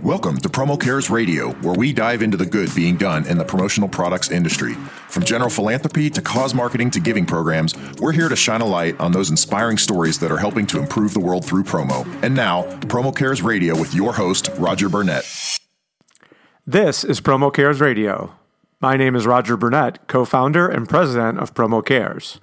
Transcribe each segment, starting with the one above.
Welcome to Promo Cares Radio, where we dive into the good being done in the promotional products industry. From general philanthropy to cause marketing to giving programs, we're here to shine a light on those inspiring stories that are helping to improve the world through promo. And now, Promo Cares Radio with your host, Roger Burnett. This is Promo Cares Radio. My name is Roger Burnett, co founder and president of Promo Cares.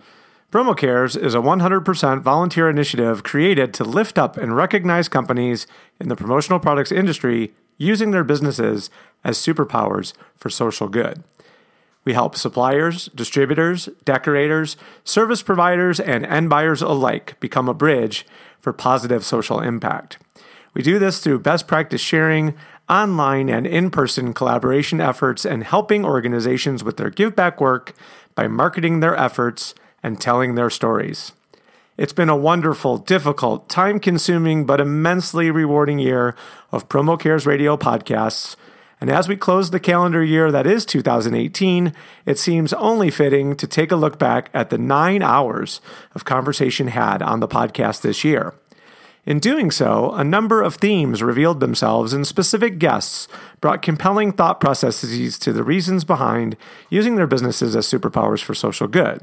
Promo Cares is a 100% volunteer initiative created to lift up and recognize companies in the promotional products industry using their businesses as superpowers for social good. We help suppliers, distributors, decorators, service providers, and end buyers alike become a bridge for positive social impact. We do this through best practice sharing, online and in person collaboration efforts, and helping organizations with their give back work by marketing their efforts and telling their stories. It's been a wonderful, difficult, time consuming, but immensely rewarding year of Promo Cares Radio podcasts. And as we close the calendar year that is 2018, it seems only fitting to take a look back at the nine hours of conversation had on the podcast this year. In doing so, a number of themes revealed themselves, and specific guests brought compelling thought processes to the reasons behind using their businesses as superpowers for social good.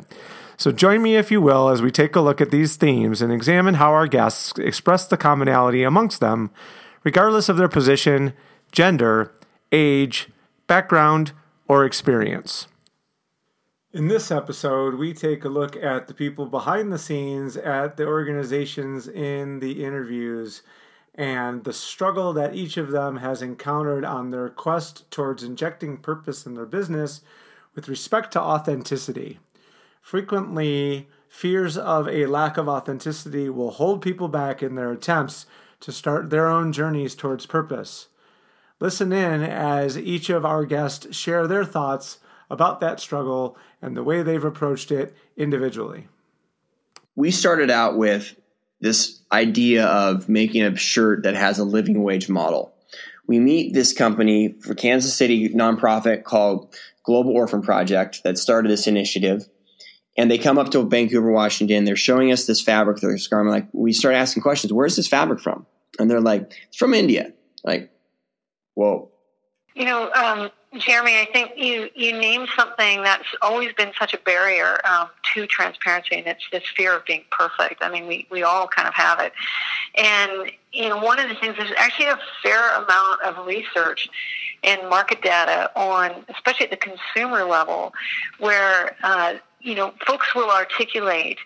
So join me, if you will, as we take a look at these themes and examine how our guests express the commonality amongst them, regardless of their position, gender, age, background, or experience. In this episode, we take a look at the people behind the scenes at the organizations in the interviews and the struggle that each of them has encountered on their quest towards injecting purpose in their business with respect to authenticity. Frequently, fears of a lack of authenticity will hold people back in their attempts to start their own journeys towards purpose. Listen in as each of our guests share their thoughts about that struggle and the way they've approached it individually. We started out with this idea of making a shirt that has a living wage model. We meet this company for Kansas City nonprofit called Global Orphan Project that started this initiative and they come up to Vancouver, Washington. They're showing us this fabric. They're scarring. Like we start asking questions. Where's this fabric from? And they're like, it's from India. Like, whoa. You know, um, Jeremy, I think you you named something that's always been such a barrier um, to transparency, and it's this fear of being perfect. I mean, we we all kind of have it, and you know, one of the things there's actually a fair amount of research and market data on, especially at the consumer level, where uh, you know, folks will articulate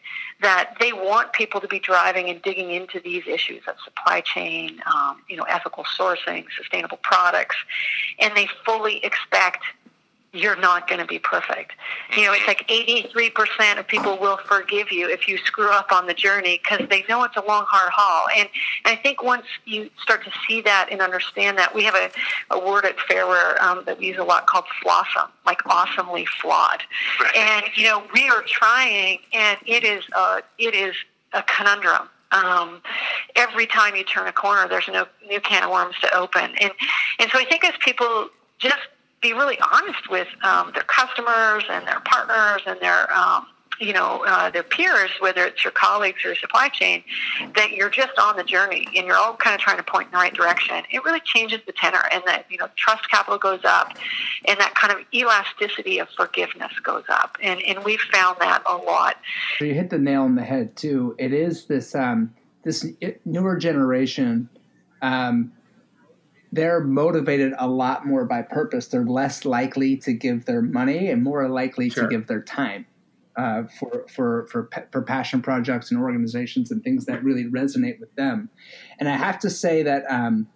that they want people to be driving and digging into these issues of supply chain, um, you know, ethical sourcing, sustainable products, and they fully expect you're not going to be perfect. You know, it's like 83% of people will forgive you if you screw up on the journey because they know it's a long, hard haul. And, and I think once you start to see that and understand that, we have a, a word at Fairware um, that we use a lot called flawsome, like awesomely flawed. Right. And, you know, we are trying, and it is a, it is a conundrum. Um, every time you turn a corner, there's a no, new can of worms to open. And, and so I think as people just be really honest with um, their customers and their partners and their um, you know uh, their peers, whether it's your colleagues or your supply chain, that you're just on the journey and you're all kind of trying to point in the right direction. It really changes the tenor, and that you know trust capital goes up, and that kind of elasticity of forgiveness goes up, and and we've found that a lot. You hit the nail on the head too. It is this um, this newer generation. Um, they're motivated a lot more by purpose. They're less likely to give their money and more likely sure. to give their time uh, for for for for passion projects and organizations and things that really resonate with them. And I have to say that um,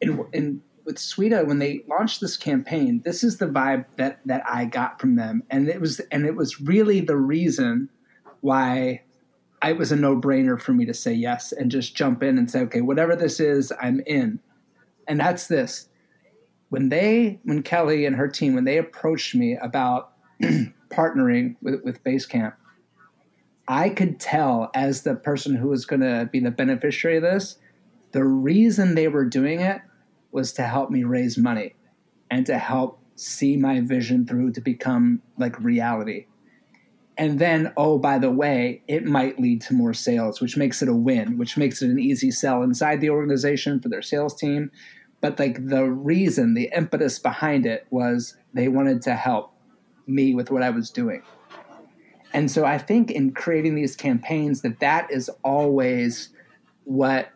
in, in with Sweda when they launched this campaign, this is the vibe that that I got from them, and it was and it was really the reason why it was a no brainer for me to say yes and just jump in and say, okay, whatever this is, I'm in and that's this. When they, when Kelly and her team, when they approached me about partnering with, with Basecamp, I could tell as the person who was going to be the beneficiary of this, the reason they were doing it was to help me raise money and to help see my vision through to become like reality. And then, oh, by the way, it might lead to more sales, which makes it a win, which makes it an easy sell inside the organization for their sales team, but like the reason, the impetus behind it was they wanted to help me with what I was doing. And so I think in creating these campaigns that that is always what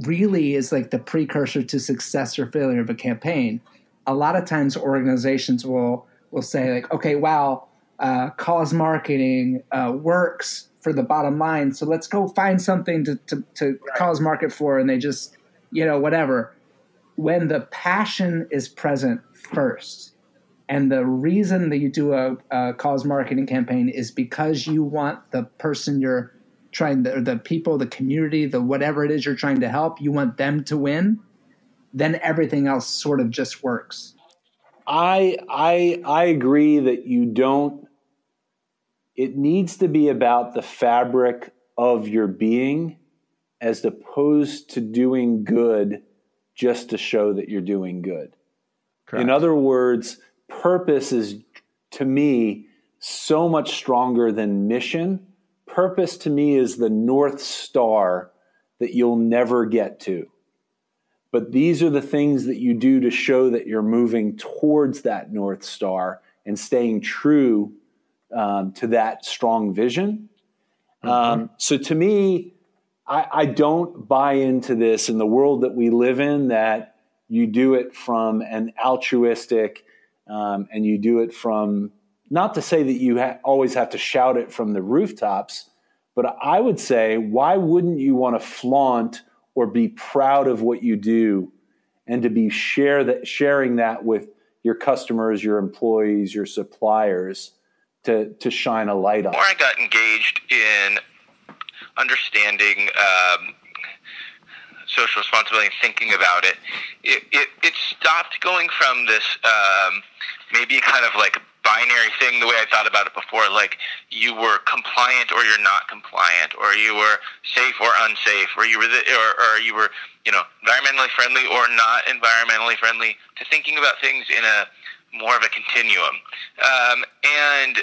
really is like the precursor to success or failure of a campaign. A lot of times organizations will will say like, okay, wow, uh, cause marketing uh, works for the bottom line, so let's go find something to to, to right. cause market for, and they just you know whatever. When the passion is present first, and the reason that you do a, a, cause marketing campaign is because you want the person you're trying the, the people, the community, the whatever it is you're trying to help, you want them to win, then everything else sort of just works. I I I agree that you don't it needs to be about the fabric of your being as opposed to doing good just to show that you're doing good. Correct. In other words, purpose is to me so much stronger than mission. Purpose to me is the North Star that you'll never get to. But these are the things that you do to show that you're moving towards that North Star and staying true um, to that strong vision. Mm-hmm. Um, so to me, I, I don't buy into this in the world that we live in that you do it from an altruistic um, and you do it from not to say that you ha- always have to shout it from the rooftops, but I would say, why wouldn't you want to flaunt or be proud of what you do, and to be share that sharing that with your customers, your employees, your suppliers, to to shine a light on. Before I got engaged in understanding um, social responsibility and thinking about it, it, it, it stopped going from this um, maybe kind of like binary thing the way I thought about it before. Like you were compliant or you're not compliant, or you were safe or unsafe, or you were the, or, or you were you know environmentally friendly or not environmentally friendly. To thinking about things in a more of a continuum, um, and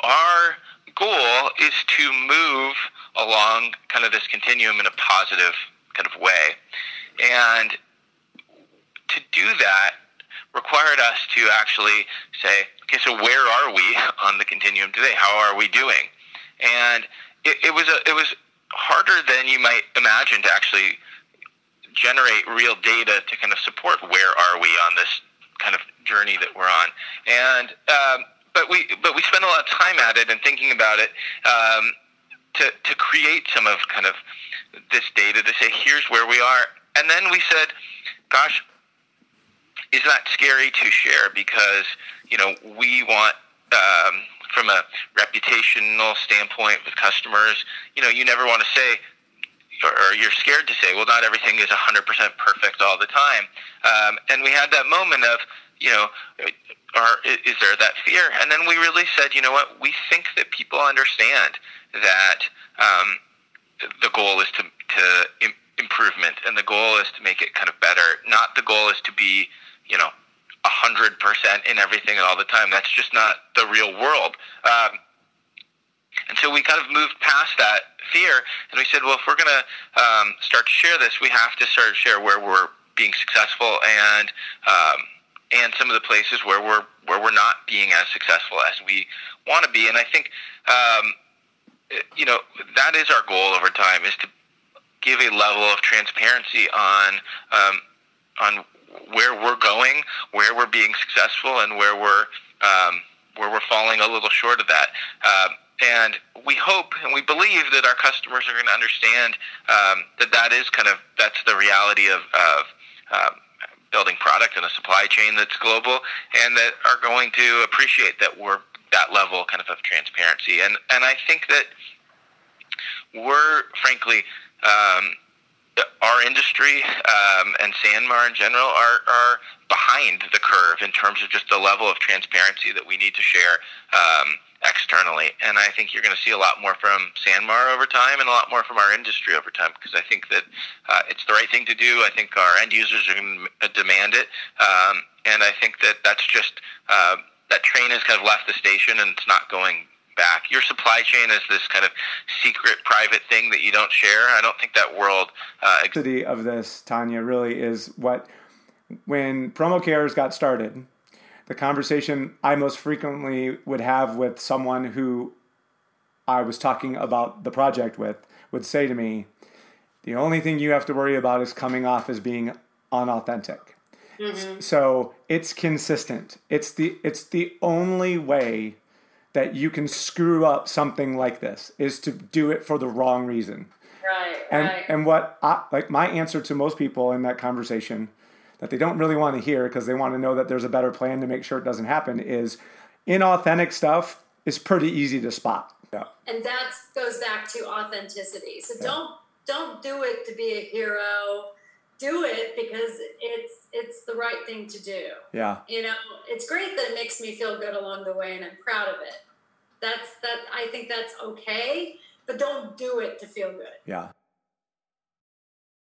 our goal is to move along kind of this continuum in a positive kind of way. And to do that required us to actually say, okay, so where are we on the continuum today? How are we doing? And it, it was a, it was harder than you might imagine to actually generate real data to kind of support where are we on this kind of journey that we're on. And um, but we but we spent a lot of time at it and thinking about it um, to to create some of kind of this data to say here's where we are, and then we said, gosh, is that scary to share because you know we want. Um, from a reputational standpoint with customers, you know, you never want to say, or you're scared to say, well, not everything is 100% perfect all the time. Um, and we had that moment of, you know, are, is there that fear? And then we really said, you know what, we think that people understand that um, the goal is to, to Im- improvement and the goal is to make it kind of better. Not the goal is to be, you know, hundred percent in everything and all the time. That's just not the real world. Um, and so we kind of moved past that fear, and we said, well, if we're going to um, start to share this, we have to start to share where we're being successful and um, and some of the places where we're where we're not being as successful as we want to be. And I think um, you know that is our goal over time is to give a level of transparency on um, on where we're going, where we're being successful, and where we're um, where we're falling a little short of that. Um, and we hope and we believe that our customers are going to understand um, that that is kind of that's the reality of, of um, building product in a supply chain that's global and that are going to appreciate that we're that level kind of of transparency. And and I think that we're frankly um, our industry um, and Sanmar in general are, are behind the curve in terms of just the level of transparency that we need to share um, externally. And I think you're going to see a lot more from Sanmar over time and a lot more from our industry over time because I think that uh, it's the right thing to do. I think our end users are going to demand it. Um, and I think that that's just uh, that train has kind of left the station and it's not going back. Your supply chain is this kind of secret, private thing that you don't share. I don't think that world. Uh, ex- of this, Tanya, really is what when promo cares got started. The conversation I most frequently would have with someone who I was talking about the project with would say to me, "The only thing you have to worry about is coming off as being unauthentic." Mm-hmm. So it's consistent. It's the it's the only way that you can screw up something like this is to do it for the wrong reason. Right. And right. and what I, like my answer to most people in that conversation that they don't really want to hear because they want to know that there's a better plan to make sure it doesn't happen is inauthentic stuff is pretty easy to spot. Yeah. And that goes back to authenticity. So yeah. don't don't do it to be a hero do it because it's it's the right thing to do. Yeah. You know, it's great that it makes me feel good along the way and I'm proud of it. That's that I think that's okay, but don't do it to feel good. Yeah.